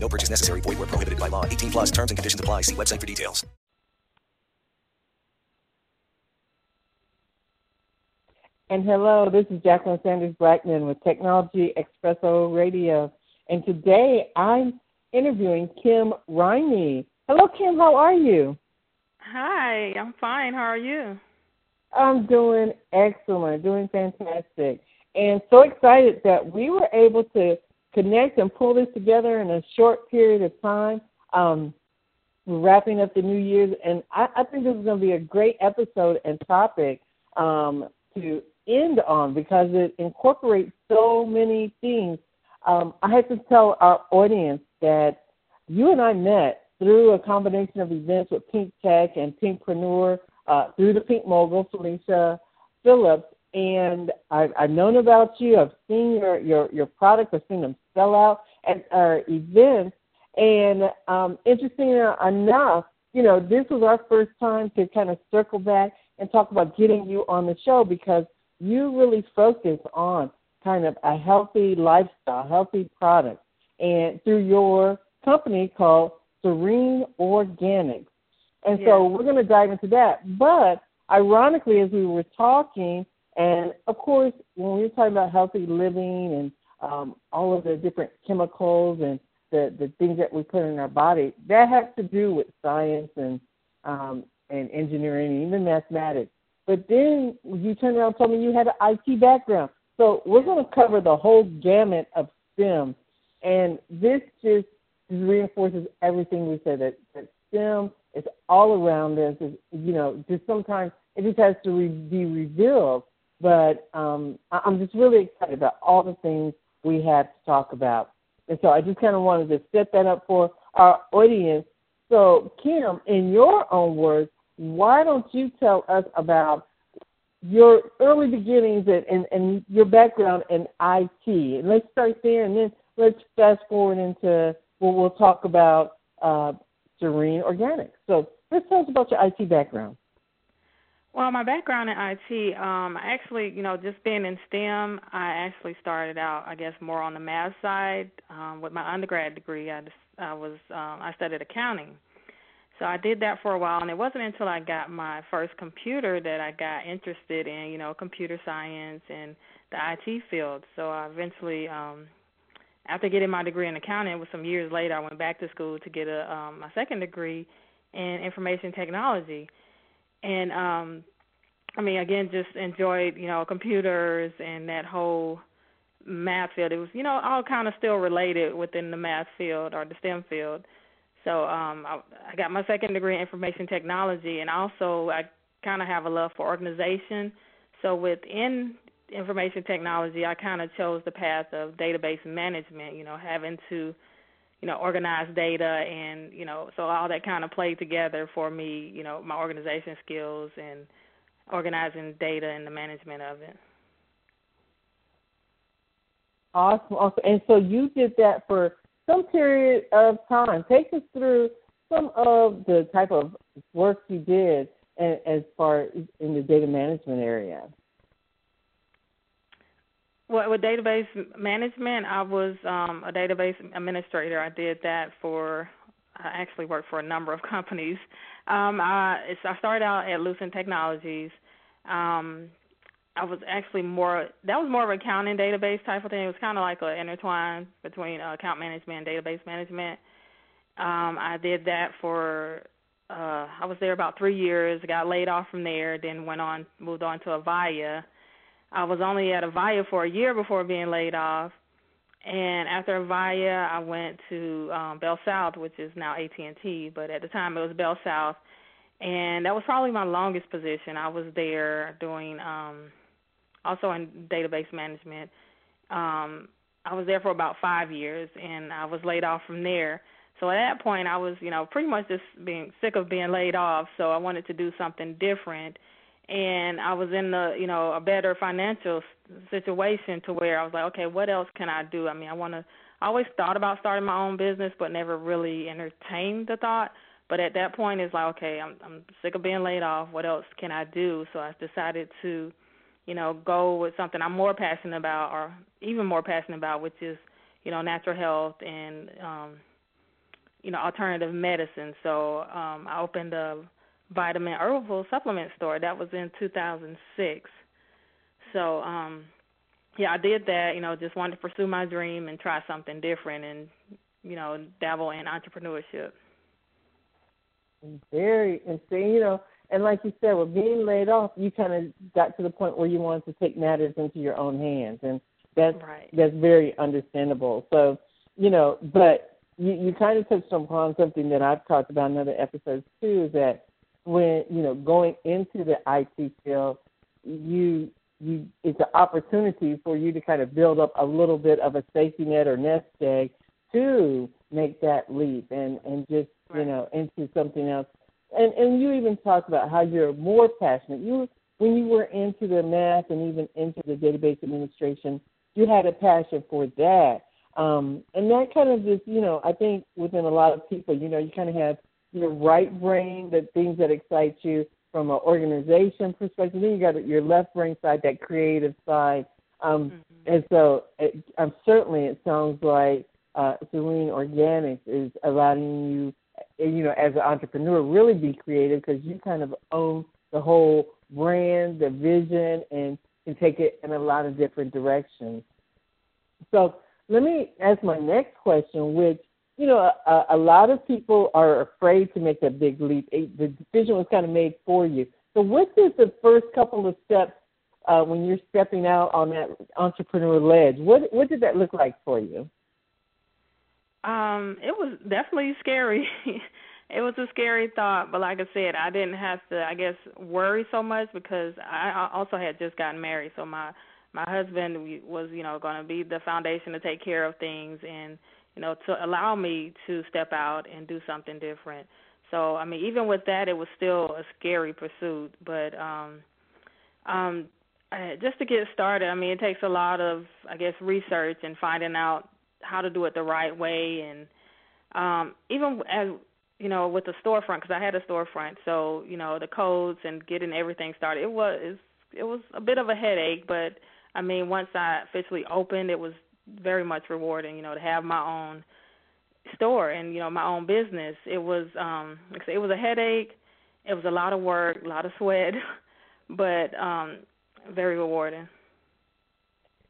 No purchase necessary. Void where prohibited by law. 18 plus terms and conditions apply. See website for details. And hello, this is Jacqueline Sanders Blackman with Technology Expresso Radio. And today I'm interviewing Kim Raimi. Hello, Kim. How are you? Hi, I'm fine. How are you? I'm doing excellent, doing fantastic, and so excited that we were able to connect and pull this together in a short period of time. Um, we're wrapping up the New Year's, and I, I think this is going to be a great episode and topic um, to end on because it incorporates so many things. Um, I have to tell our audience that you and I met through a combination of events with Pink Tech and Pinkpreneur, uh, through the Pink Mogul, Felicia Phillips, and I've, I've known about you. I've seen your your your products. I've seen them sell out at our events. And um, interesting enough, you know, this was our first time to kind of circle back and talk about getting you on the show because you really focus on kind of a healthy lifestyle, healthy product, and through your company called Serene Organics. And yes. so we're going to dive into that. But ironically, as we were talking, and of course, when we're talking about healthy living and um, all of the different chemicals and the, the things that we put in our body, that has to do with science and um, and engineering and even mathematics. But then you turned around and told me you had an IT background. So we're going to cover the whole gamut of STEM. And this just reinforces everything we said that, that STEM is all around us. Is, you know, just sometimes it just has to re- be revealed. But um, I'm just really excited about all the things we have to talk about. And so I just kind of wanted to set that up for our audience. So, Kim, in your own words, why don't you tell us about your early beginnings and, and, and your background in IT? And let's start there, and then let's fast forward into what we'll talk about uh, Serene Organics. So, let's tell us about your IT background. Well, my background in IT, um, actually, you know, just being in STEM, I actually started out, I guess, more on the math side. Um, with my undergrad degree, I just, I was, um, I studied accounting. So I did that for a while, and it wasn't until I got my first computer that I got interested in, you know, computer science and the IT field. So I eventually, um, after getting my degree in accounting, it was some years later, I went back to school to get a um, my second degree in information technology and um I mean again just enjoyed, you know, computers and that whole math field. It was, you know, all kind of still related within the math field or the STEM field. So um I, I got my second degree in information technology and also I kind of have a love for organization. So within information technology, I kind of chose the path of database management, you know, having to you know, organize data and, you know, so all that kind of played together for me, you know, my organization skills and organizing data and the management of it. Awesome, awesome. And so you did that for some period of time. Take us through some of the type of work you did as far in the data management area. Well, with database management, I was um, a database administrator. I did that for. I actually worked for a number of companies. Um, I, I started out at Lucent Technologies. Um, I was actually more. That was more of an accounting database type of thing. It was kind of like an intertwine between uh, account management and database management. Um, I did that for. Uh, I was there about three years. Got laid off from there. Then went on, moved on to Avaya I was only at Avaya for a year before being laid off. And after Avaya, I went to um, Bell South, which is now AT&T, but at the time it was Bell South, and that was probably my longest position. I was there doing um, also in database management. Um, I was there for about five years, and I was laid off from there. So at that point, I was, you know, pretty much just being sick of being laid off. So I wanted to do something different, and I was in the, you know, a better financial situation to where I was like, okay, what else can I do? I mean, I want to. I always thought about starting my own business, but never really entertained the thought. But at that point, it's like, okay, I'm I'm sick of being laid off. What else can I do? So I decided to, you know, go with something I'm more passionate about, or even more passionate about, which is, you know, natural health and, um, you know, alternative medicine. So um, I opened a vitamin herbal supplement store. That was in 2006. So um, yeah, I did that. You know, just wanted to pursue my dream and try something different, and you know, dabble in entrepreneurship. Very interesting. You know, and like you said, with being laid off, you kind of got to the point where you wanted to take matters into your own hands, and that's right. that's very understandable. So, you know, but you you kind of touched upon something that I've talked about in other episodes too, is that when you know going into the IT field, you you it's an opportunity for you to kind of build up a little bit of a safety net or nest egg to make that leap and and just right. you know into something else. And and you even talked about how you're more passionate. You when you were into the math and even into the database administration you had a passion for that. Um and that kind of just you know i think within a lot of people you know you kind of have your right brain the things that excite you from an organization perspective then you got your left brain side that creative side um mm-hmm. and so it, um, certainly it sounds like uh, Serene Organics is allowing you, you know, as an entrepreneur, really be creative because you kind of own the whole brand, the vision, and can take it in a lot of different directions. So let me ask my next question, which you know, a, a lot of people are afraid to make that big leap. The decision was kind of made for you. So, what is the first couple of steps uh, when you're stepping out on that entrepreneur ledge? What what did that look like for you? Um, it was definitely scary. it was a scary thought, but like I said, I didn't have to, I guess, worry so much because I also had just gotten married, so my my husband was, you know, going to be the foundation to take care of things and, you know, to allow me to step out and do something different. So, I mean, even with that, it was still a scary pursuit, but um um I, just to get started, I mean, it takes a lot of, I guess, research and finding out how to do it the right way and um even as you know with the storefront because I had a storefront so you know the codes and getting everything started it was it was a bit of a headache but I mean once I officially opened it was very much rewarding you know to have my own store and you know my own business it was um it was a headache it was a lot of work a lot of sweat but um very rewarding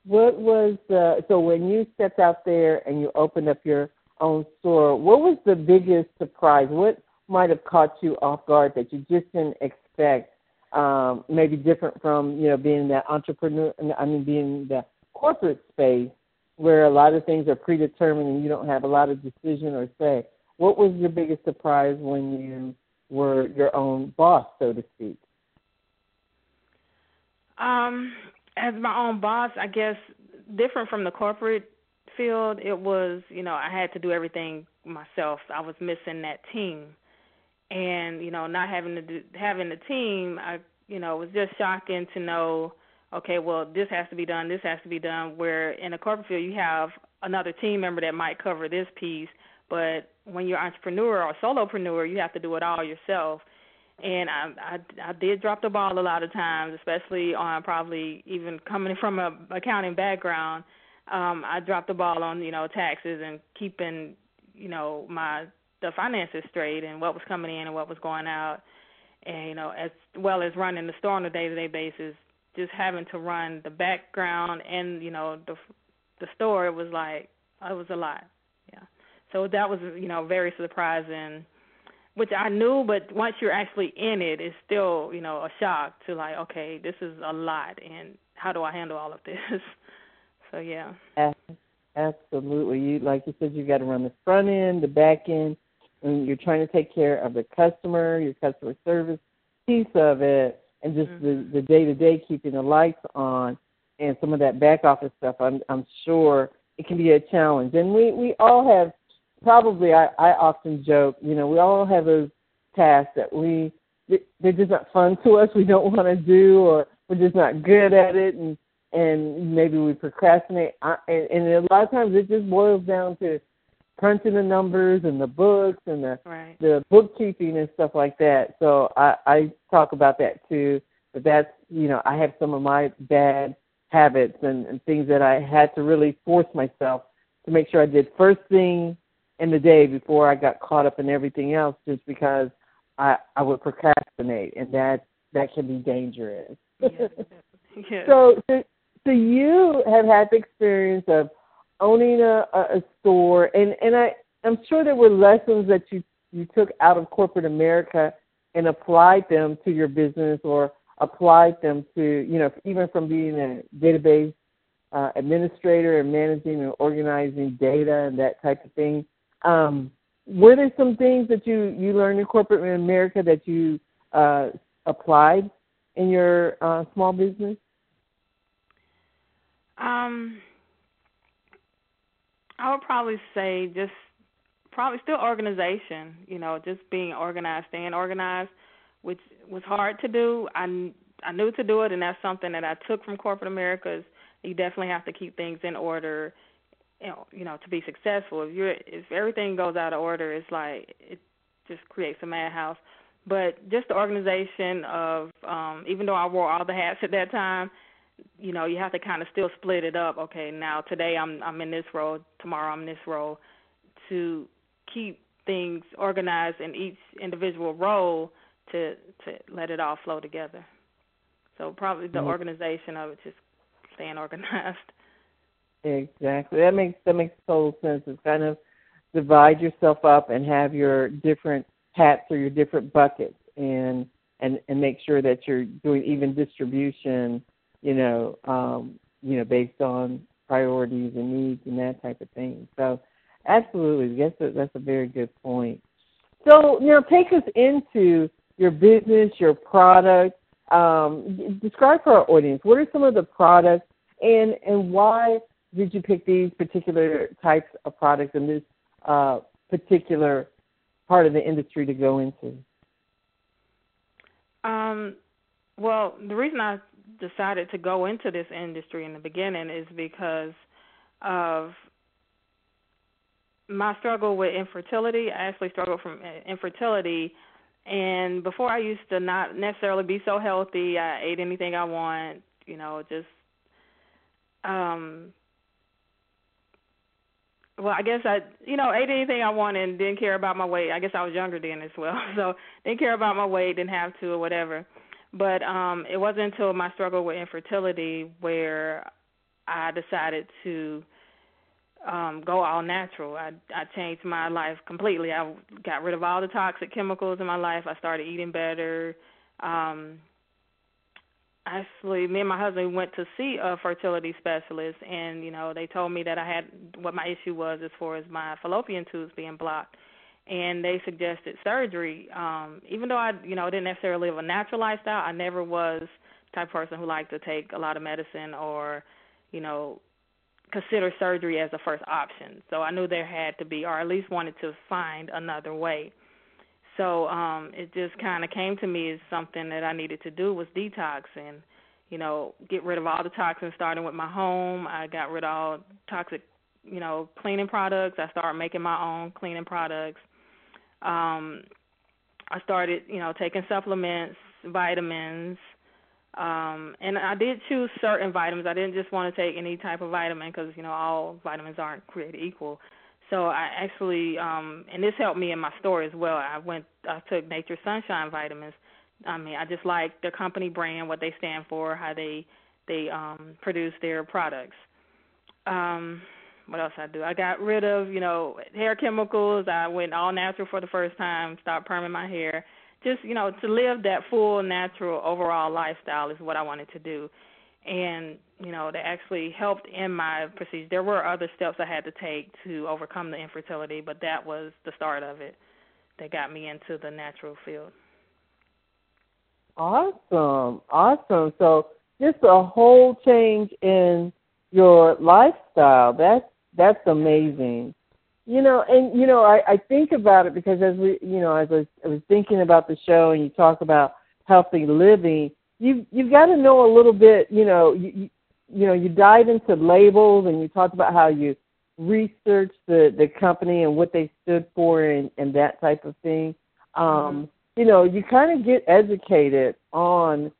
what was the so when you stepped out there and you opened up your own store, what was the biggest surprise? What might have caught you off guard that you just didn't expect? Um, maybe different from you know being that entrepreneur. I mean, being the corporate space where a lot of things are predetermined and you don't have a lot of decision or say. What was your biggest surprise when you were your own boss, so to speak? Um, as my own boss, I guess different from the corporate field, it was, you know, I had to do everything myself. I was missing that team. And, you know, not having to do, having the team, I, you know, it was just shocking to know, okay, well, this has to be done, this has to be done where in a corporate field you have another team member that might cover this piece, but when you're entrepreneur or solopreneur, you have to do it all yourself and I, I I did drop the ball a lot of times, especially on probably even coming from a accounting background. Um, I dropped the ball on you know taxes and keeping you know my the finances straight and what was coming in and what was going out, and you know as well as running the store on a day to day basis. Just having to run the background and you know the the store, it was like it was a lot. Yeah, so that was you know very surprising which I knew, but once you're actually in it, it's still you know a shock to like, okay, this is a lot, and how do I handle all of this? so yeah. Absolutely, you like you said, you got to run the front end, the back end, and you're trying to take care of the customer, your customer service piece of it, and just mm-hmm. the the day to day keeping the lights on, and some of that back office stuff. I'm I'm sure it can be a challenge, and we we all have probably I, I often joke, you know, we all have those tasks that we they're just not fun to us. We don't want to do, or we're just not good at it, and and maybe we procrastinate. I, and, and a lot of times it just boils down to crunching the numbers and the books and the right. the bookkeeping and stuff like that. So I I talk about that too. But that's you know I have some of my bad habits and, and things that I had to really force myself to make sure I did first thing in the day before I got caught up in everything else just because I I would procrastinate and that that can be dangerous. Yes. yes. So, so so you have had the experience of owning a, a store and and I I'm sure there were lessons that you you took out of corporate America and applied them to your business or applied them to you know even from being a database uh, administrator and managing and organizing data and that type of thing. Um, were there some things that you you learned in corporate America that you uh, applied in your uh, small business? Um, I would probably say just probably still organization. You know, just being organized, staying organized, which was hard to do. I I knew to do it, and that's something that I took from corporate America. Is you definitely have to keep things in order. You know, you know, to be successful. If you're if everything goes out of order, it's like it just creates a madhouse. But just the organization of um even though I wore all the hats at that time, you know, you have to kind of still split it up. Okay, now today I'm I'm in this role, tomorrow I'm in this role, to keep things organized in each individual role to to let it all flow together. So probably the mm-hmm. organization of it, just staying organized. Exactly. That makes that makes total sense. It's kind of divide yourself up and have your different hats or your different buckets and and and make sure that you're doing even distribution you know, um, you know, based on priorities and needs and that type of thing. So, absolutely, that's a, that's a very good point. So, now take us into your business, your product. Um, describe for our audience what are some of the products and and why did you pick these particular types of products in this uh, particular part of the industry to go into? Um, well, the reason I decided to go into this industry in the beginning is because of my struggle with infertility. I actually struggled from uh, infertility, and before I used to not necessarily be so healthy. I ate anything I want, you know, just um well, I guess I, you know, ate anything I wanted and didn't care about my weight. I guess I was younger then as well, so didn't care about my weight, didn't have to or whatever. But um, it wasn't until my struggle with infertility where I decided to um, go all natural. I I changed my life completely. I got rid of all the toxic chemicals in my life. I started eating better. Um, actually, me and my husband went to see a fertility specialist, and you know they told me that I had what my issue was as far as my fallopian tubes being blocked and they suggested surgery. Um, even though I, you know, didn't necessarily live a natural lifestyle, I never was the type of person who liked to take a lot of medicine or, you know, consider surgery as a first option. So I knew there had to be, or at least wanted to find another way. So um, it just kind of came to me as something that I needed to do was detox and, you know, get rid of all the toxins, starting with my home. I got rid of all toxic, you know, cleaning products. I started making my own cleaning products um, I started, you know, taking supplements, vitamins, um, and I did choose certain vitamins. I didn't just want to take any type of vitamin because you know all vitamins aren't created equal. So I actually, um, and this helped me in my store as well. I went, I took Nature Sunshine vitamins. I mean, I just like their company brand, what they stand for, how they they um, produce their products. Um, what else I do? I got rid of, you know, hair chemicals. I went all natural for the first time, stopped perming my hair. Just, you know, to live that full natural overall lifestyle is what I wanted to do. And, you know, that actually helped in my procedure. There were other steps I had to take to overcome the infertility, but that was the start of it that got me into the natural field. Awesome. Awesome. So just a whole change in your lifestyle. That's that's amazing. You know, and you know, I, I think about it because as we, you know, as I was, I was thinking about the show, and you talk about healthy living, you you've got to know a little bit. You know, you, you you know, you dive into labels, and you talked about how you researched the the company and what they stood for, and and that type of thing. Um, mm-hmm. You know, you kind of get educated on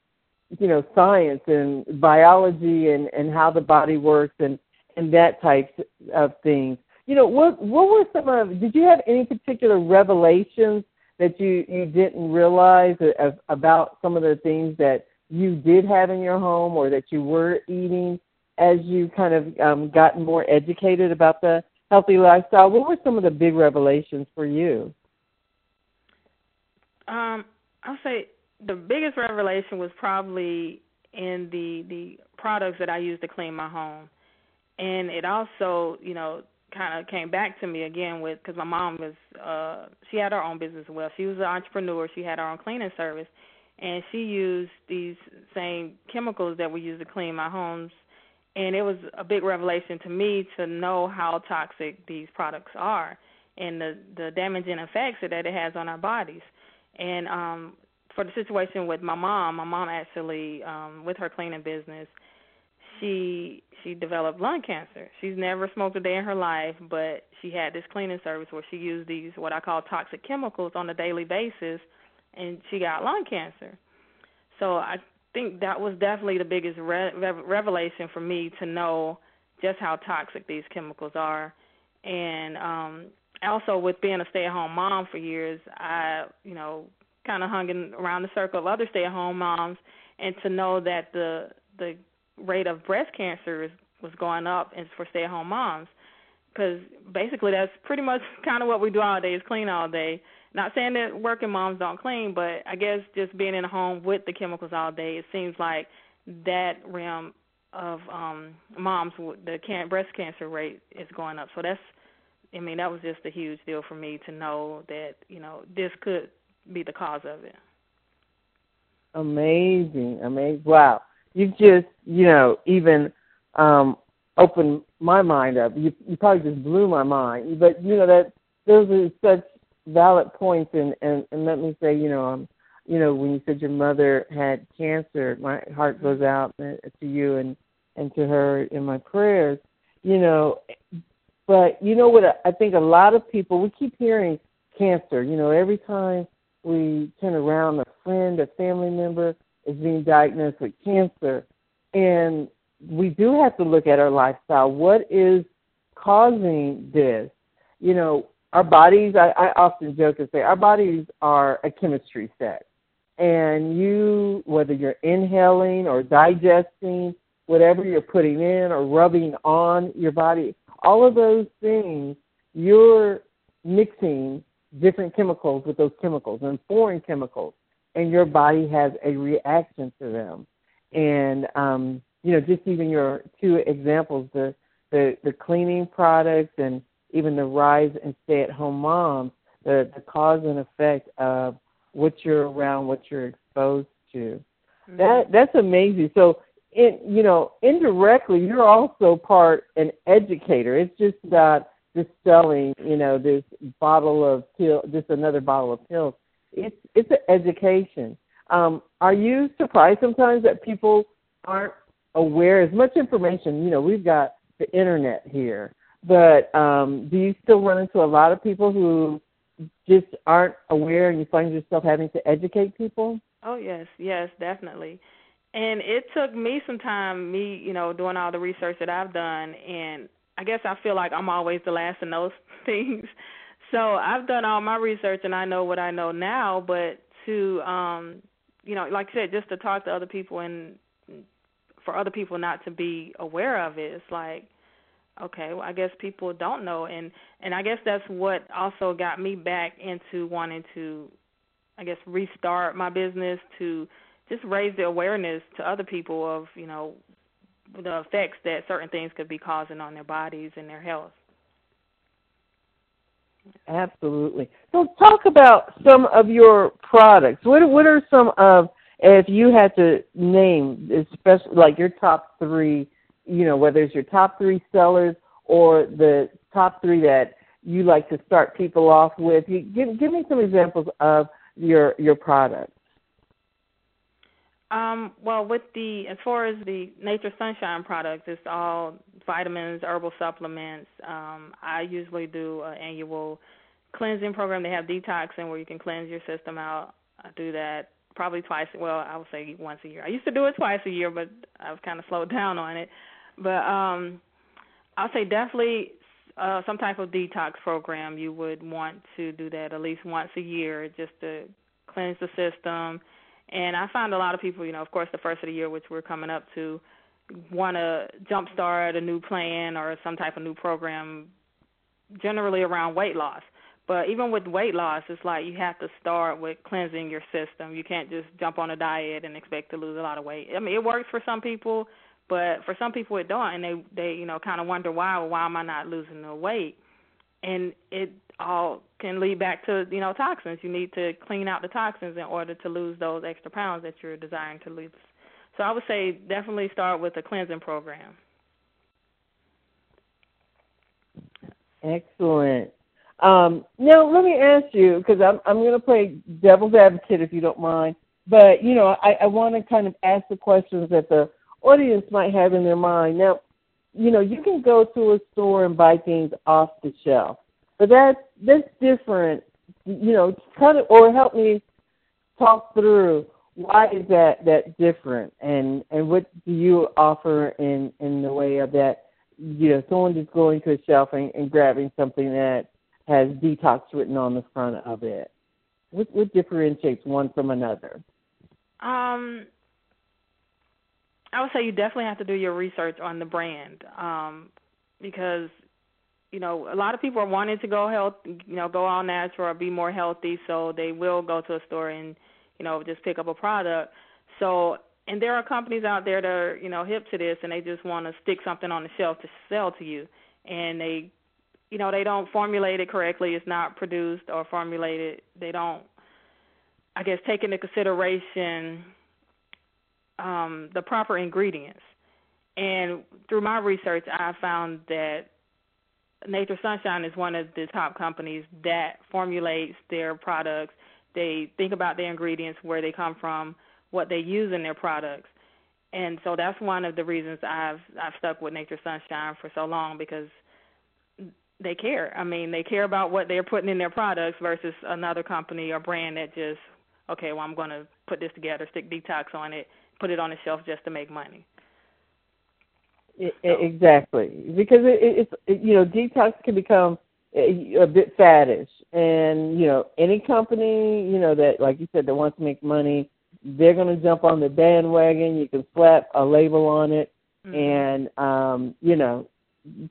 you know science and biology and and how the body works and and that type of things you know, what what were some of? Did you have any particular revelations that you you didn't realize about some of the things that you did have in your home or that you were eating as you kind of um, gotten more educated about the healthy lifestyle? What were some of the big revelations for you? Um, I'll say the biggest revelation was probably in the the products that I use to clean my home, and it also, you know, kind of came back to me again with because my mom was uh she had her own business as well. She was an entrepreneur. She had her own cleaning service, and she used these same chemicals that we use to clean my homes. And it was a big revelation to me to know how toxic these products are and the the damaging effects that it has on our bodies. And um for the situation with my mom, my mom actually um with her cleaning business she she developed lung cancer. She's never smoked a day in her life, but she had this cleaning service where she used these what I call toxic chemicals on a daily basis, and she got lung cancer. So I think that was definitely the biggest re- revelation for me to know just how toxic these chemicals are, and um, also with being a stay-at-home mom for years, I you know kind of hung in around the circle of other stay-at-home moms, and to know that the the rate of breast cancer was going up and for stay at home moms. Because basically that's pretty much kind of what we do all day is clean all day. Not saying that working moms don't clean but i guess just being in a home with the chemicals all day it seems like that realm of um moms the can breast cancer rate is going up. So that's i mean that was just a huge deal for me to know that you know this could be the cause of it. Amazing amazing wow you've just you know even um opened my mind up. You you probably just blew my mind. But you know that those are such valid points and and and let me say you know um you know when you said your mother had cancer, my heart goes out uh, to you and and to her in my prayers. You know, but you know what I think a lot of people we keep hearing cancer. You know, every time we turn around, a friend, a family member is being diagnosed with cancer. And we do have to look at our lifestyle. What is causing this? You know, our bodies, I, I often joke and say, our bodies are a chemistry set. And you, whether you're inhaling or digesting, whatever you're putting in or rubbing on your body, all of those things, you're mixing different chemicals with those chemicals and foreign chemicals and your body has a reaction to them. And um, you know, just even your two examples, the the, the cleaning products and even the rise in stay at home moms, the, the cause and effect of what you're around, what you're exposed to. Mm-hmm. That that's amazing. So in you know, indirectly you're also part an educator. It's just not just selling, you know, this bottle of pill just another bottle of pills it's it's an education. Um, are you surprised sometimes that people aren't aware as much information? You know, we've got the internet here, but um, do you still run into a lot of people who just aren't aware, and you find yourself having to educate people? Oh yes, yes, definitely. And it took me some time, me, you know, doing all the research that I've done, and I guess I feel like I'm always the last in those things. So I've done all my research and I know what I know now, but to um you know, like I said, just to talk to other people and for other people not to be aware of it, it's like okay, well I guess people don't know and and I guess that's what also got me back into wanting to I guess restart my business to just raise the awareness to other people of, you know, the effects that certain things could be causing on their bodies and their health. Absolutely. So talk about some of your products. What what are some of if you had to name especially like your top three, you know, whether it's your top three sellers or the top three that you like to start people off with? Give give me some examples of your your products. Um, well, with the as far as the Nature Sunshine products, it's all vitamins, herbal supplements. Um, I usually do an annual cleansing program. They have detoxing where you can cleanse your system out. I do that probably twice. Well, I would say once a year. I used to do it twice a year, but I've kind of slowed down on it. But um, I'll say definitely uh, some type of detox program. You would want to do that at least once a year, just to cleanse the system and I find a lot of people, you know, of course, the first of the year, which we're coming up to, want to jumpstart a new plan or some type of new program, generally around weight loss. But even with weight loss, it's like you have to start with cleansing your system. You can't just jump on a diet and expect to lose a lot of weight. I mean, it works for some people, but for some people it don't, and they they you know kind of wonder why. Why am I not losing the weight? And it all can lead back to you know toxins. You need to clean out the toxins in order to lose those extra pounds that you're desiring to lose. So I would say definitely start with a cleansing program. Excellent. Um, now let me ask you because I'm I'm going to play devil's advocate if you don't mind. But you know I, I want to kind of ask the questions that the audience might have in their mind. Now, you know you can go to a store and buy things off the shelf but that's that's different. You know, kind of or help me talk through why is that that different and and what do you offer in in the way of that you know someone just going to a shelf and, and grabbing something that has detox written on the front of it what what differentiates one from another um i would say you definitely have to do your research on the brand um because you know, a lot of people are wanting to go health, you know, go all natural or be more healthy, so they will go to a store and, you know, just pick up a product. So, and there are companies out there that are, you know, hip to this and they just want to stick something on the shelf to sell to you, and they, you know, they don't formulate it correctly. It's not produced or formulated. They don't, I guess, take into consideration um, the proper ingredients. And through my research, I found that Nature Sunshine is one of the top companies that formulates their products. They think about their ingredients, where they come from, what they use in their products. And so that's one of the reasons I've I've stuck with Nature Sunshine for so long because they care. I mean, they care about what they're putting in their products versus another company or brand that just okay, well I'm going to put this together, stick detox on it, put it on the shelf just to make money. It, exactly, because it, it's you know detox can become a, a bit faddish, and you know any company you know that like you said that wants to make money, they're going to jump on the bandwagon. You can slap a label on it, mm-hmm. and um, you know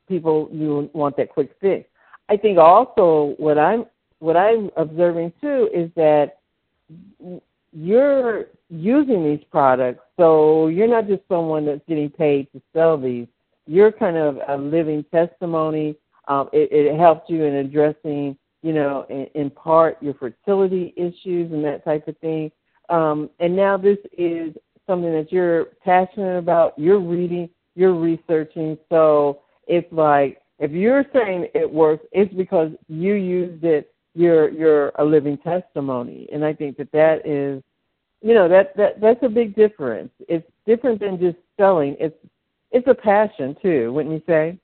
people you want that quick fix. I think also what I'm what I'm observing too is that you're using these products. So you're not just someone that's getting paid to sell these. You're kind of a living testimony. Um, it, it helped you in addressing, you know, in, in part your fertility issues and that type of thing. Um, and now this is something that you're passionate about. You're reading, you're researching. So it's like if you're saying it works, it's because you used it. You're you're a living testimony, and I think that that is you know that that that's a big difference. It's different than just selling. It's it's a passion too, wouldn't you say?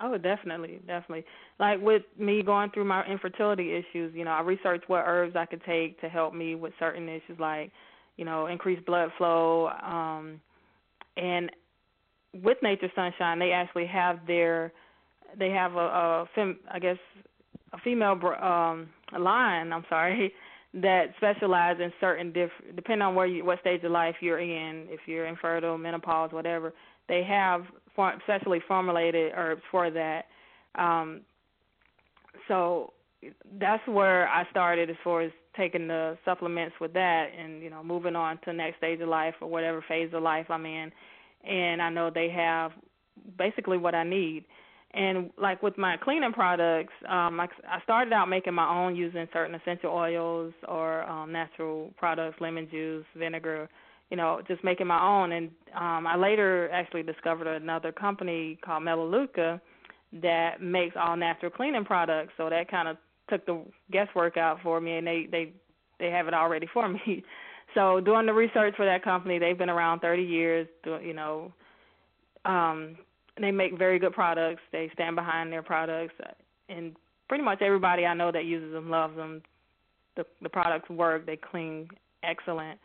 Oh, definitely, definitely. Like with me going through my infertility issues, you know, I researched what herbs I could take to help me with certain issues, like, you know, increased blood flow. Um, and with Nature Sunshine, they actually have their, they have a, a fem, I guess, a female um, line. I'm sorry, that specialize in certain different, depending on where you, what stage of life you're in, if you're infertile, menopause, whatever, they have for, specially formulated herbs for that. Um, so that's where I started as far as taking the supplements with that and you know moving on to the next stage of life or whatever phase of life I'm in and I know they have basically what I need and like with my cleaning products, um, I, I started out making my own using certain essential oils or um, natural products, lemon juice, vinegar, you know, just making my own. And um, I later actually discovered another company called Melaleuca that makes all natural cleaning products. So that kind of took the guesswork out for me, and they they they have it already for me. So doing the research for that company, they've been around 30 years. You know, um, they make very good products. They stand behind their products, and pretty much everybody I know that uses them loves them. The the products work. They clean excellent.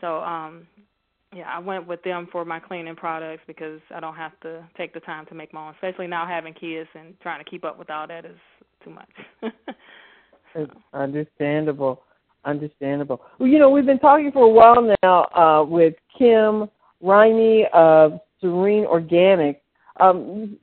So um, yeah, I went with them for my cleaning products because I don't have to take the time to make my own. Especially now having kids and trying to keep up with all that is too much. it's understandable. Understandable. Well, you know, we've been talking for a while now uh, with Kim Raimi of Serene Organic. Um,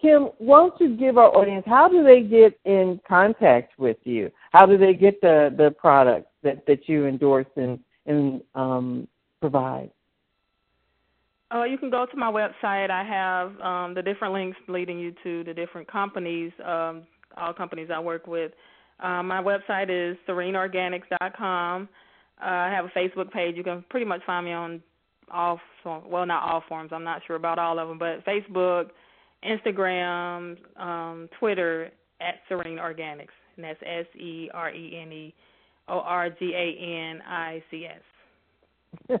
Kim, why don't you give our audience how do they get in contact with you? How do they get the the products that that you endorse and and um, provide? Oh, you can go to my website. I have um, the different links leading you to the different companies, um, all companies I work with. Um, my website is sereneorganics.com. Uh, I have a Facebook page. You can pretty much find me on all well, not all forms. I'm not sure about all of them, but Facebook, Instagram, um, Twitter at Serene Organics, and that's S E R E N E O R G A N I C S.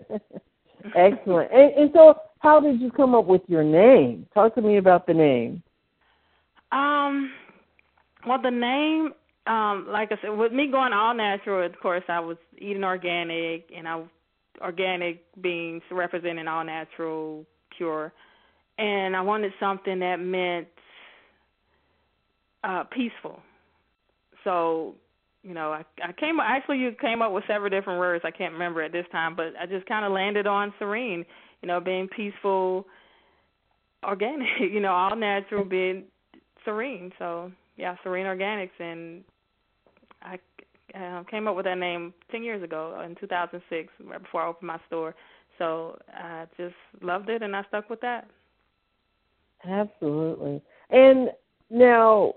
Excellent. And, and so, how did you come up with your name? Talk to me about the name. Um, well, the name, um, like I said, with me going all natural, of course, I was eating organic, and I organic being representing all natural, pure, and I wanted something that meant uh, peaceful. So you know, I I came actually you came up with several different words. I can't remember at this time, but I just kind of landed on serene. You know, being peaceful, organic. You know, all natural, being serene. So yeah, serene organics, and I uh, came up with that name ten years ago in 2006, right before I opened my store. So I just loved it, and I stuck with that. Absolutely. And now,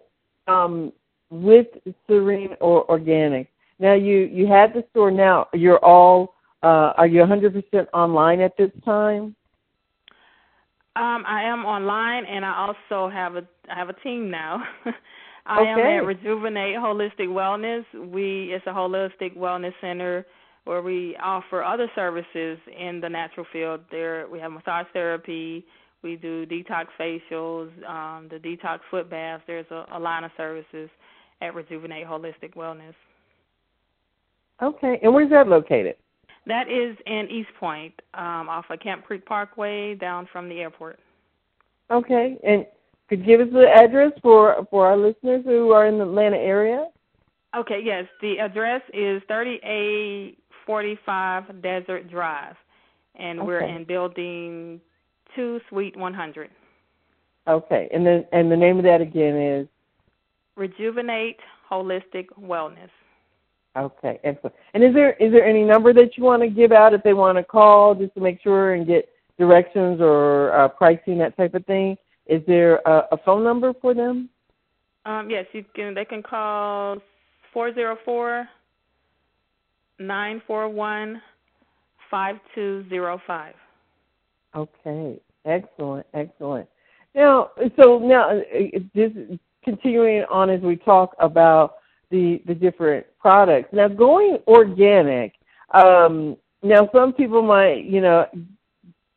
um, with Serene or Organic. Now you you had the store. Now you're all. Uh, are you 100% online at this time? Um, I am online, and I also have a I have a team now. I okay. am at Rejuvenate Holistic Wellness. We it's a holistic wellness center where we offer other services in the natural field. There we have massage therapy. We do detox facials, um, the detox foot baths. There's a, a line of services at Rejuvenate Holistic Wellness. Okay, and where's that located? That is in East Point, um, off of Camp Creek Parkway, down from the airport. Okay, and could you give us the address for for our listeners who are in the Atlanta area? Okay, yes, the address is 3845 Desert Drive, and okay. we're in Building Two, Suite 100. Okay, and then and the name of that again is Rejuvenate Holistic Wellness. Okay, excellent. And is there is there any number that you want to give out if they want to call just to make sure and get directions or uh, pricing that type of thing? Is there a, a phone number for them? Um, yes, you can. They can call four zero four nine four one five two zero five. Okay, excellent, excellent. Now, so now uh, this continuing on as we talk about the the different products. Now, going organic. Um, now, some people might, you know,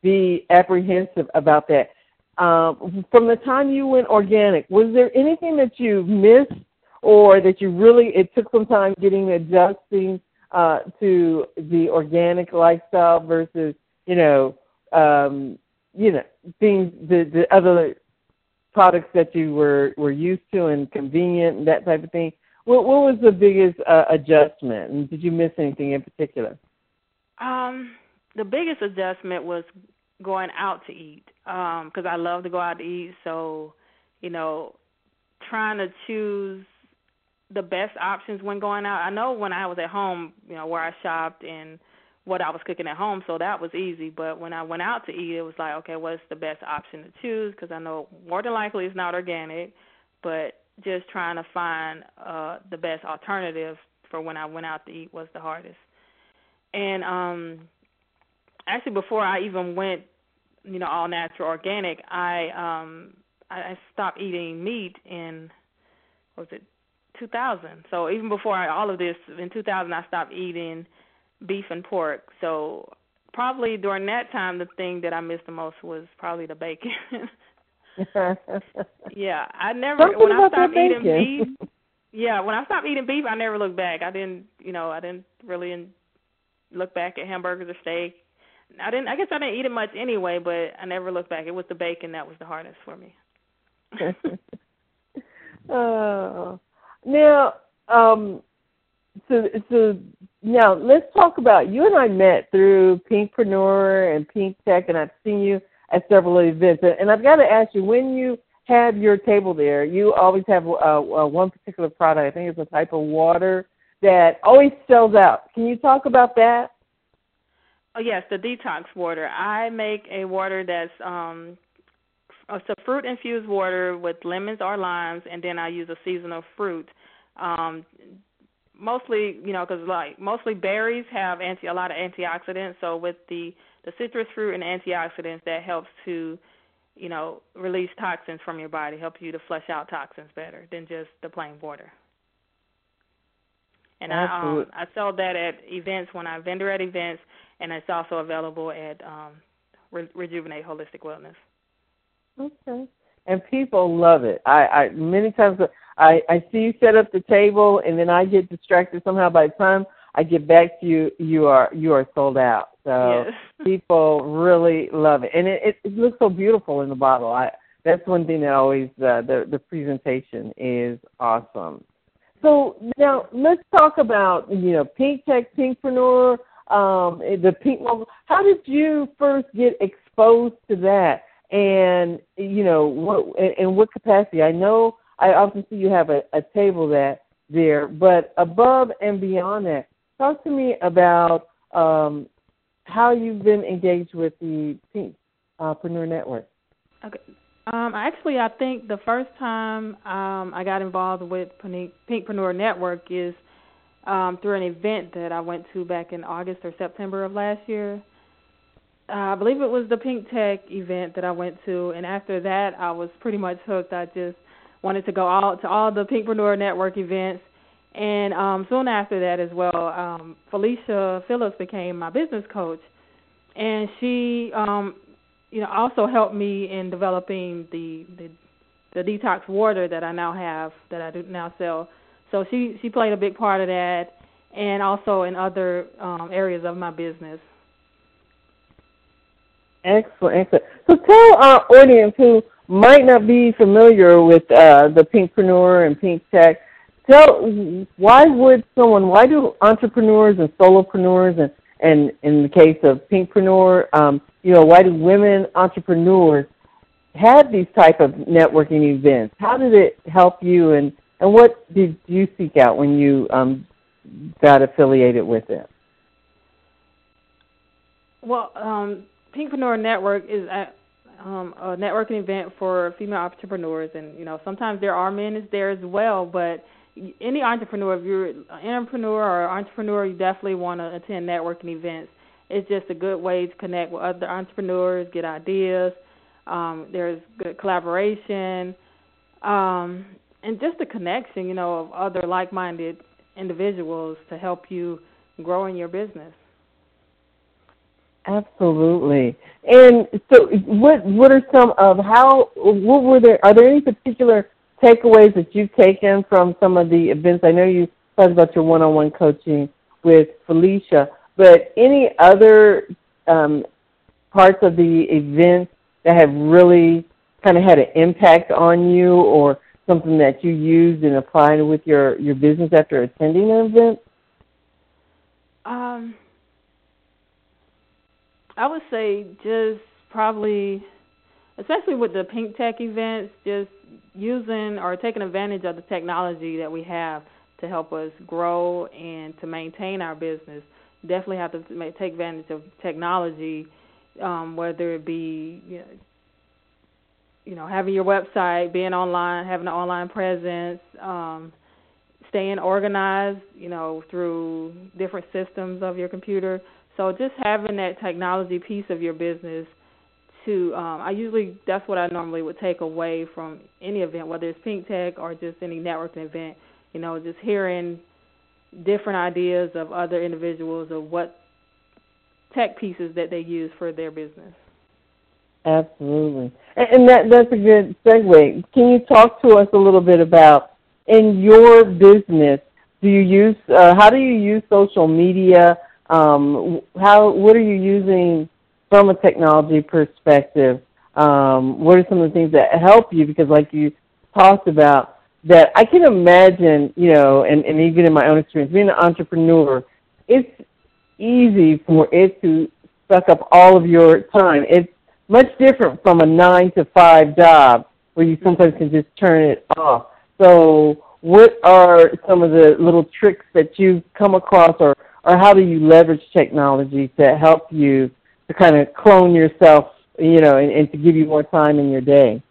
be apprehensive about that. Um, from the time you went organic, was there anything that you missed, or that you really it took some time getting adjusting uh, to the organic lifestyle versus, you know, um, you know, being the the other products that you were were used to and convenient and that type of thing. What what was the biggest uh, adjustment, and did you miss anything in particular? Um, the biggest adjustment was going out to eat because um, I love to go out to eat. So, you know, trying to choose the best options when going out. I know when I was at home, you know, where I shopped and what I was cooking at home, so that was easy. But when I went out to eat, it was like, okay, what's the best option to choose? Because I know more than likely it's not organic, but just trying to find uh the best alternative for when I went out to eat was the hardest. And um actually before I even went, you know, all natural organic, I um I stopped eating meat in what was it 2000. So even before I, all of this, in 2000, I stopped eating beef and pork. So probably during that time, the thing that I missed the most was probably the bacon. yeah, I never Something when I stopped eating beef. Yeah, when I stopped eating beef, I never looked back. I didn't, you know, I didn't really look back at hamburgers or steak. I didn't. I guess I didn't eat it much anyway, but I never looked back. It was the bacon that was the hardest for me. oh, now, um, so so now let's talk about you and I met through Pinkpreneur and Pink Tech, and I've seen you at several events. And I've got to ask you, when you have your table there, you always have uh, uh, one particular product. I think it's a type of water that always sells out. Can you talk about that? Oh yes, the detox water. I make a water that's um it's a fruit infused water with lemons or limes, and then I use a seasonal fruit. Um, mostly, you know, because like mostly berries have anti a lot of antioxidants. So with the the citrus fruit and antioxidants, that helps to, you know, release toxins from your body, help you to flush out toxins better than just the plain water. And I um I sell that at events when I vendor at events, and it's also available at um Re- Rejuvenate Holistic Wellness. Okay. And people love it. I, I many times I I see you set up the table, and then I get distracted somehow. By the time I get back to you, you are you are sold out. So yes. people really love it, and it, it it looks so beautiful in the bottle. I that's one thing that always uh, the the presentation is awesome. So now let's talk about you know Pink Tech Pinkpreneur, um, the Pink Mobile. How did you first get exposed to that? And you know what in what capacity? I know I often see you have a, a table that there, but above and beyond that, talk to me about um, how you've been engaged with the Pinkpreneur Network. Okay. Um, actually, I think the first time um, I got involved with Pinkpreneur Network is um, through an event that I went to back in August or September of last year. Uh, I believe it was the Pink Tech event that I went to, and after that, I was pretty much hooked. I just wanted to go all to all the Pinkpreneur Network events, and um, soon after that as well, um, Felicia Phillips became my business coach, and she, um, you know, also helped me in developing the the the detox water that I now have that I do now sell. So she she played a big part of that, and also in other um, areas of my business. Excellent, excellent. So tell our audience who might not be familiar with uh, the Pinkpreneur and Pink Tech, tell why would someone, why do entrepreneurs and solopreneurs and, and in the case of Pinkpreneur, um, you know, why do women entrepreneurs have these type of networking events? How did it help you and, and what did you seek out when you um, got affiliated with it? Well, um, Pinkpreneur Network is a, um, a networking event for female entrepreneurs, and you know sometimes there are men is there as well. But any entrepreneur, if you're an entrepreneur or an entrepreneur, you definitely want to attend networking events. It's just a good way to connect with other entrepreneurs, get ideas. Um, there's good collaboration, um, and just the connection, you know, of other like-minded individuals to help you grow in your business. Absolutely. And so, what what are some of how? What were there? Are there any particular takeaways that you've taken from some of the events? I know you talked about your one-on-one coaching with Felicia, but any other um, parts of the event that have really kind of had an impact on you, or something that you used and applied with your your business after attending an event? Um I would say just probably, especially with the Pink Tech events, just using or taking advantage of the technology that we have to help us grow and to maintain our business. Definitely have to take advantage of technology, um, whether it be you know, you know having your website, being online, having an online presence, um, staying organized, you know, through different systems of your computer so just having that technology piece of your business to um, I usually that's what I normally would take away from any event, whether it's Pink Tech or just any networking event. You know, just hearing different ideas of other individuals of what tech pieces that they use for their business. Absolutely, and that that's a good segue. Can you talk to us a little bit about in your business? Do you use uh, how do you use social media? Um, how what are you using from a technology perspective, um, what are some of the things that help you? Because, like you talked about, that I can imagine, you know, and, and even in my own experience, being an entrepreneur, it's easy for it to suck up all of your time. It's much different from a nine to five job where you sometimes can just turn it off. So, what are some of the little tricks that you've come across, or, or how do you leverage technology to help you to kind of clone yourself, you know, and, and to give you more time in your day?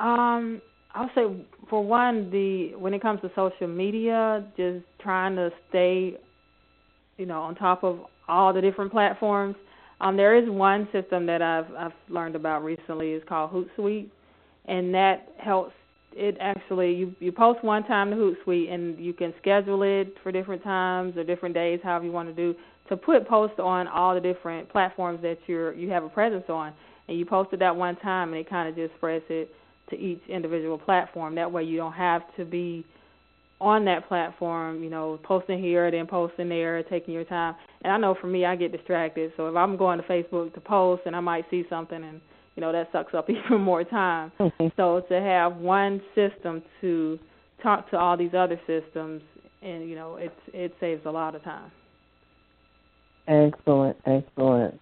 Um, I'll say for one, the when it comes to social media, just trying to stay, you know, on top of all the different platforms. Um, there is one system that I've I've learned about recently. It's called Hootsuite, and that helps. It actually you you post one time to Hootsuite, and you can schedule it for different times or different days, however you want to do to put posts on all the different platforms that you're you have a presence on, and you post it that one time, and it kind of just spreads it to each individual platform. That way, you don't have to be on that platform, you know, posting here, then posting there, taking your time. And I know for me, I get distracted. So if I'm going to Facebook to post, and I might see something, and you know, that sucks up even more time. Mm-hmm. So to have one system to talk to all these other systems, and you know, it it saves a lot of time. Excellent, excellent.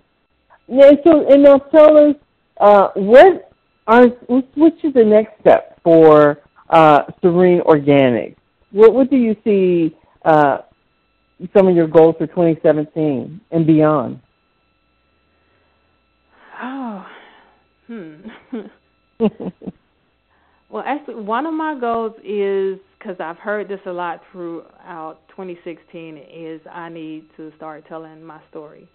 Yeah, so and now tell us uh, what are which is the next step for uh, Serene Organics? What what do you see uh, some of your goals for 2017 and beyond? Oh, hmm. well, actually, one of my goals is because I've heard this a lot throughout 2016 is I need to start telling my story.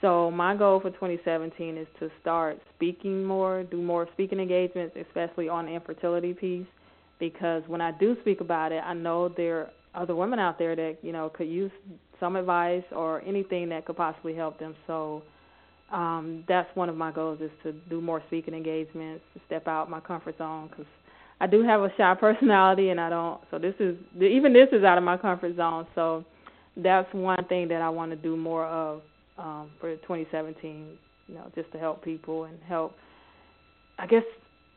So my goal for 2017 is to start speaking more, do more speaking engagements, especially on the infertility piece, because when I do speak about it, I know there other women out there that you know could use some advice or anything that could possibly help them. So um, that's one of my goals is to do more speaking engagements, to step out my comfort zone because I do have a shy personality, and I don't. So this is even this is out of my comfort zone. So that's one thing that I want to do more of um, for 2017. You know, just to help people and help. I guess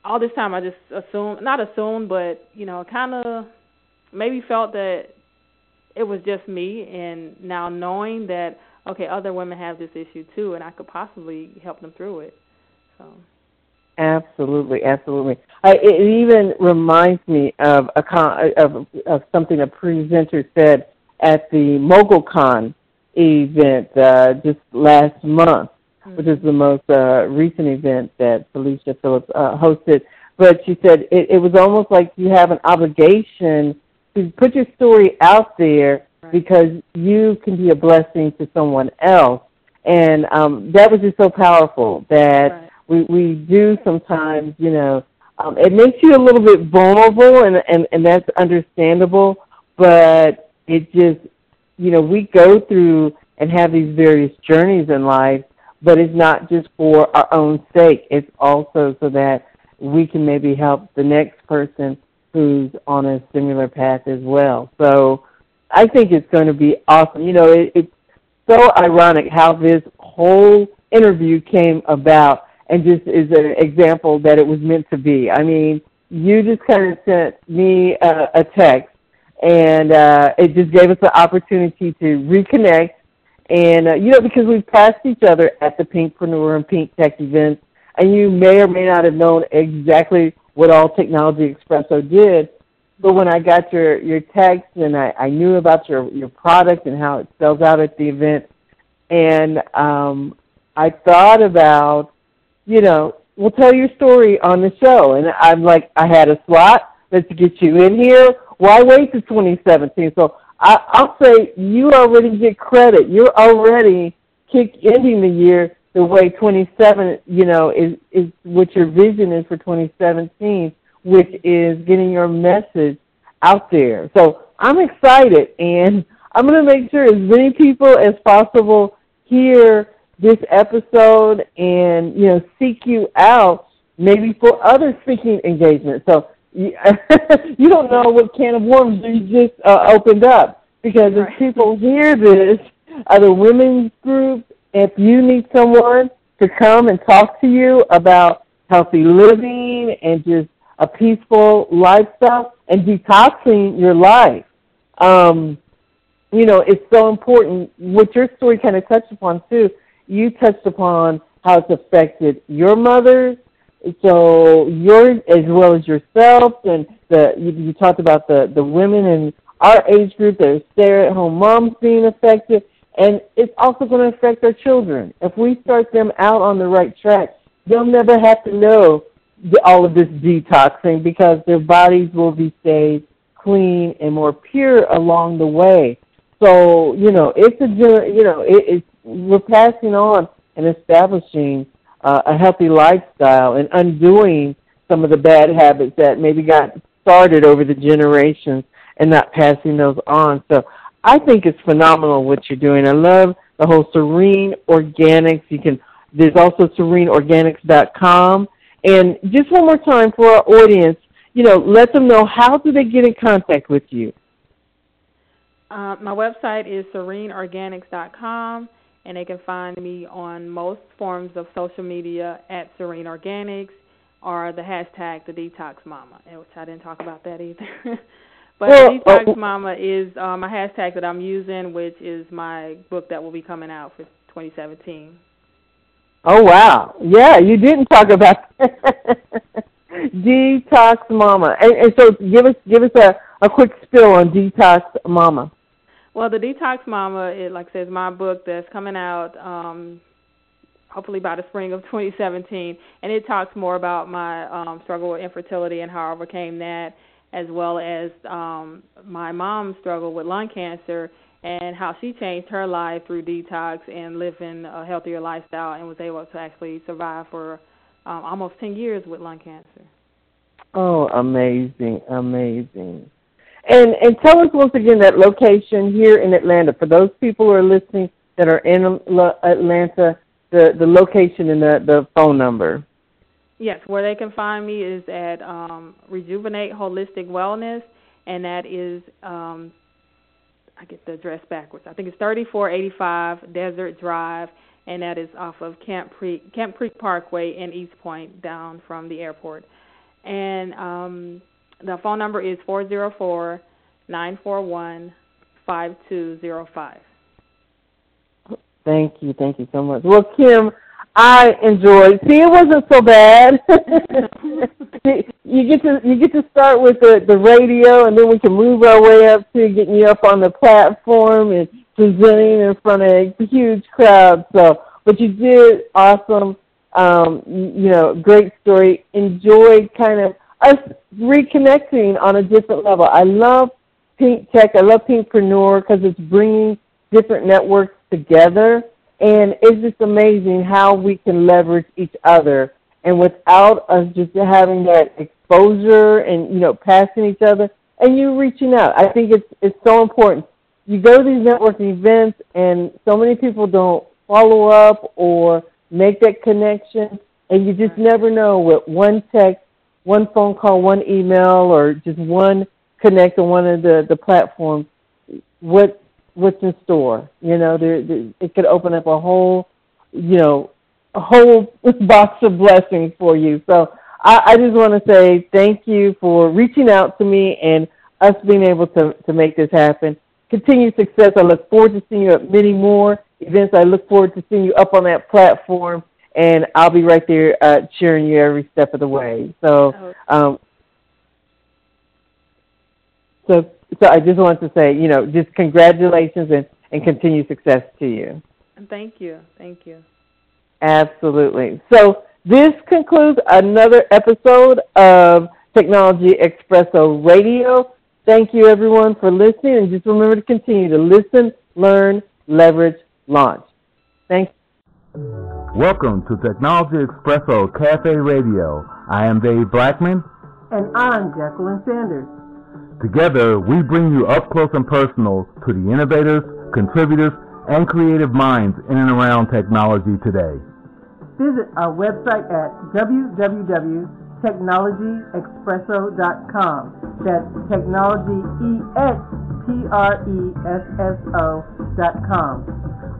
all this time I just assumed, not assumed, but you know, kind of maybe felt that it was just me, and now knowing that okay, other women have this issue too, and I could possibly help them through it. So. Absolutely, absolutely. I, it even reminds me of a con, of, of something a presenter said at the MogulCon event uh, just last month, mm-hmm. which is the most uh, recent event that Felicia Phillips uh, hosted. But she said it, it was almost like you have an obligation to put your story out there right. because you can be a blessing to someone else. And um, that was just so powerful that. Right we we do sometimes, you know, um, it makes you a little bit vulnerable, and and and that's understandable. But it just, you know, we go through and have these various journeys in life, but it's not just for our own sake. It's also so that we can maybe help the next person who's on a similar path as well. So I think it's going to be awesome. You know, it, it's so ironic how this whole interview came about and just is an example that it was meant to be. I mean, you just kind of sent me a, a text, and uh, it just gave us the opportunity to reconnect. And uh, you know, because we've passed each other at the Pinkpreneur and Pink Tech events, and you may or may not have known exactly what all Technology Expresso did. But when I got your your text and I, I knew about your your product and how it sells out at the event, and um, I thought about you know, we'll tell your story on the show. And I'm like, I had a slot. Let's get you in here. Why wait to 2017? So I, I'll say you already get credit. You're already kick ending the year the way 27, you know, is is what your vision is for 2017, which is getting your message out there. So I'm excited, and I'm going to make sure as many people as possible hear this episode and you know seek you out maybe for other speaking engagements. So you, you don't know what can of worms you just uh, opened up because right. if people hear this, other women's groups, if you need someone to come and talk to you about healthy living and just a peaceful lifestyle and detoxing your life, um, you know, it's so important. What your story kind of touched upon too, you touched upon how it's affected your mother, so yours as well as yourself, and the you, you talked about the the women in our age group that are stay-at-home moms being affected, and it's also going to affect our children. If we start them out on the right track, they'll never have to know all of this detoxing because their bodies will be stayed clean and more pure along the way. So you know, it's a you know, it, it's we're passing on and establishing uh, a healthy lifestyle and undoing some of the bad habits that maybe got started over the generations and not passing those on. So I think it's phenomenal what you're doing. I love the whole Serene Organics. You can there's also sereneorganics.com. And just one more time for our audience, you know, let them know how do they get in contact with you. Uh, my website is sereneorganics.com, and they can find me on most forms of social media at Serene Organics or the hashtag the Detox Momma, which I didn't talk about that either. but well, Detox uh, Mama is um, a hashtag that I'm using, which is my book that will be coming out for 2017. Oh wow! Yeah, you didn't talk about Detox Momma, and, and so give us give us a, a quick spill on Detox Momma. Well, the Detox Momma, it like I said, is my book that's coming out um hopefully by the spring of 2017, and it talks more about my um struggle with infertility and how I overcame that, as well as um my mom's struggle with lung cancer and how she changed her life through detox and living a healthier lifestyle and was able to actually survive for um, almost 10 years with lung cancer. Oh, amazing, amazing. And and tell us once again that location here in Atlanta for those people who are listening that are in Atlanta, the the location and the the phone number. Yes, where they can find me is at um, Rejuvenate Holistic Wellness, and that is um, I get the address backwards. I think it's 3485 Desert Drive, and that is off of Camp Creek Camp Creek Parkway in East Point, down from the airport. And um, the phone number is four zero four nine four one five two zero five. Thank you, thank you so much. Well, Kim, I enjoyed. See, it wasn't so bad. you get to you get to start with the the radio, and then we can move our way up to getting you up on the platform and presenting in front of a huge crowd. So, but you did awesome. Um, you know, great story. Enjoyed kind of us reconnecting on a different level. I love Pink Tech. I love Pinkpreneur because it's bringing different networks together, and it's just amazing how we can leverage each other. And without us just having that exposure and you know passing each other, and you reaching out, I think it's it's so important. You go to these networking events, and so many people don't follow up or make that connection, and you just mm-hmm. never know what one text one phone call, one email, or just one connect on one of the the platforms, what what's in store? You know, there, there it could open up a whole, you know, a whole box of blessings for you. So I, I just want to say thank you for reaching out to me and us being able to to make this happen. Continued success. I look forward to seeing you at many more events. I look forward to seeing you up on that platform and I'll be right there uh, cheering you every step of the way. So, oh. um, so, so I just want to say, you know, just congratulations and, and continued success to you. And thank you. Thank you. Absolutely. So this concludes another episode of Technology Expresso Radio. Thank you, everyone, for listening, and just remember to continue to listen, learn, leverage, launch. Thank you. Welcome to Technology Expresso Cafe Radio. I am Dave Blackman. And I'm Jacqueline Sanders. Together, we bring you up close and personal to the innovators, contributors, and creative minds in and around technology today. Visit our website at www.technologyexpresso.com. That's technology, E-X-P-R-E-S-S-O dot com.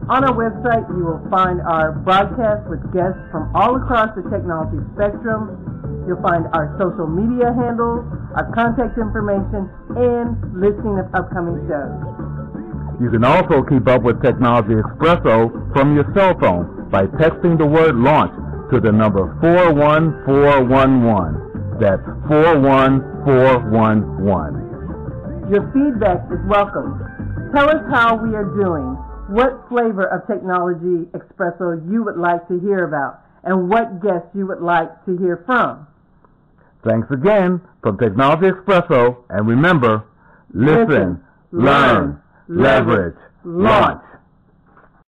On our website, you will find our broadcast with guests from all across the technology spectrum. You'll find our social media handles, our contact information, and listing of upcoming shows. You can also keep up with Technology Expresso from your cell phone by texting the word launch to the number 41411. That's 41411. Your feedback is welcome. Tell us how we are doing, what flavor of Technology Expresso you would like to hear about, and what guests you would like to hear from. Thanks again from Technology Expresso, and remember, listen, learn, leverage, launch.